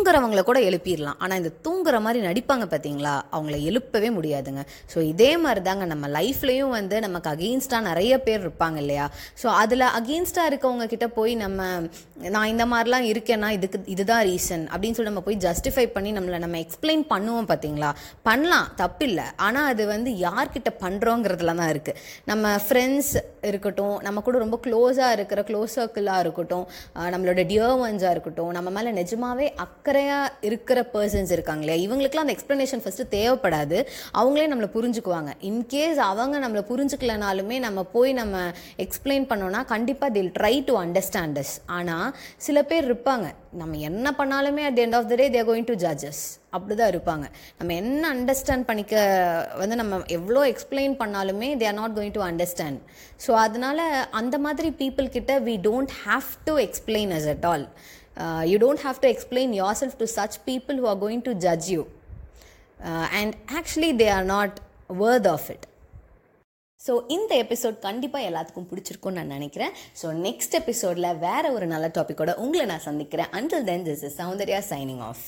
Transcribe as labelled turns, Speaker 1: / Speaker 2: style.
Speaker 1: தூங்குறவங்கள கூட எழுப்பிடலாம். ஆனால் இந்த தூங்குற மாதிரி நடிப்பாங்க பார்த்தீங்களா அவங்கள எழுப்பவே முடியாதுங்க. ஸோ இதே மாதிரி தாங்க நம்ம லைஃப்லேயும் வந்து நமக்கு அகெயின்ஸ்டாக நிறைய பேர் இருப்பாங்க இல்லையா? ஸோ அதில் அகெயின்ஸ்டாக இருக்கவங்க கிட்ட போய் நம்ம நான் இந்த மாதிரிலாம் இருக்கேன்னா இதுக்கு இதுதான் ரீசன் அப்படின்னு சொல்லி நம்ம போய் ஜஸ்டிஃபை பண்ணி நம்மளை நம்ம எக்ஸ்பிளைன் பண்ணுவோம் பார்த்தீங்களா பண்ணலாம் தப்பில்லை. ஆனால் அது வந்து யார்கிட்ட பண்ணுறோங்கிறதுல தான் இருக்குது நம்ம ஃப்ரெண்ட்ஸ் இருக்கட்டும் நம்ம கூட ரொம்ப க்ளோஸாக இருக்கிற க்ளோஸ் சர்க்கிளாக இருக்கட்டும் நம்மளோட டியர் ஒன்ஸாக இருக்கட்டும் நம்ம மேலே நிஜமாவே அக்கறையாக இருக்கிற பர்சன்ஸ் இருக்காங்களே இவங்களுக்குலாம் அந்த எக்ஸ்ப்ளனேஷன் ஃபஸ்ட்டு தேவைப்படாது. அவங்களே நம்மளை புரிஞ்சுக்குவாங்க. இன்கேஸ் அவங்க நம்மளை புரிஞ்சுக்கலனாலுமே நம்ம போய் நம்ம எக்ஸ்பிளைன் பண்ணோன்னா கண்டிப்பாக தில் ட்ரை டு அண்டர்ஸ்டாண்ட் அஸ் ஆனால் சில பேர் இருப்பாங்க. நம்ம என்ன பண்ணாலுமே at end of the day they're going to judges அப்படி தான் இருப்பாங்க. நம்ம என்ன அண்டர்ஸ்டாண்ட் பண்ணிக்க வந்து நம்ம எவ்வளோ எக்ஸ்பிளைன் பண்ணாலுமே they are not going to understand so அதனால அந்த மாதிரி பீப்புள் கிட்ட we don't have to explain us at all you don't have to explain yourself to such people who are going to judge you and actually they are not worth of it so இந்த episode கண்டிப்பாக எல்லாத்துக்கும் பிடிச்சிருக்கும்னு நான் நினைக்கிறேன். So next எபிசோடில் வேறு ஒரு நல்ல டாப்பிக்கோட உங்களை நான் சந்திக்கிறேன். Until then this is Soundarya signing off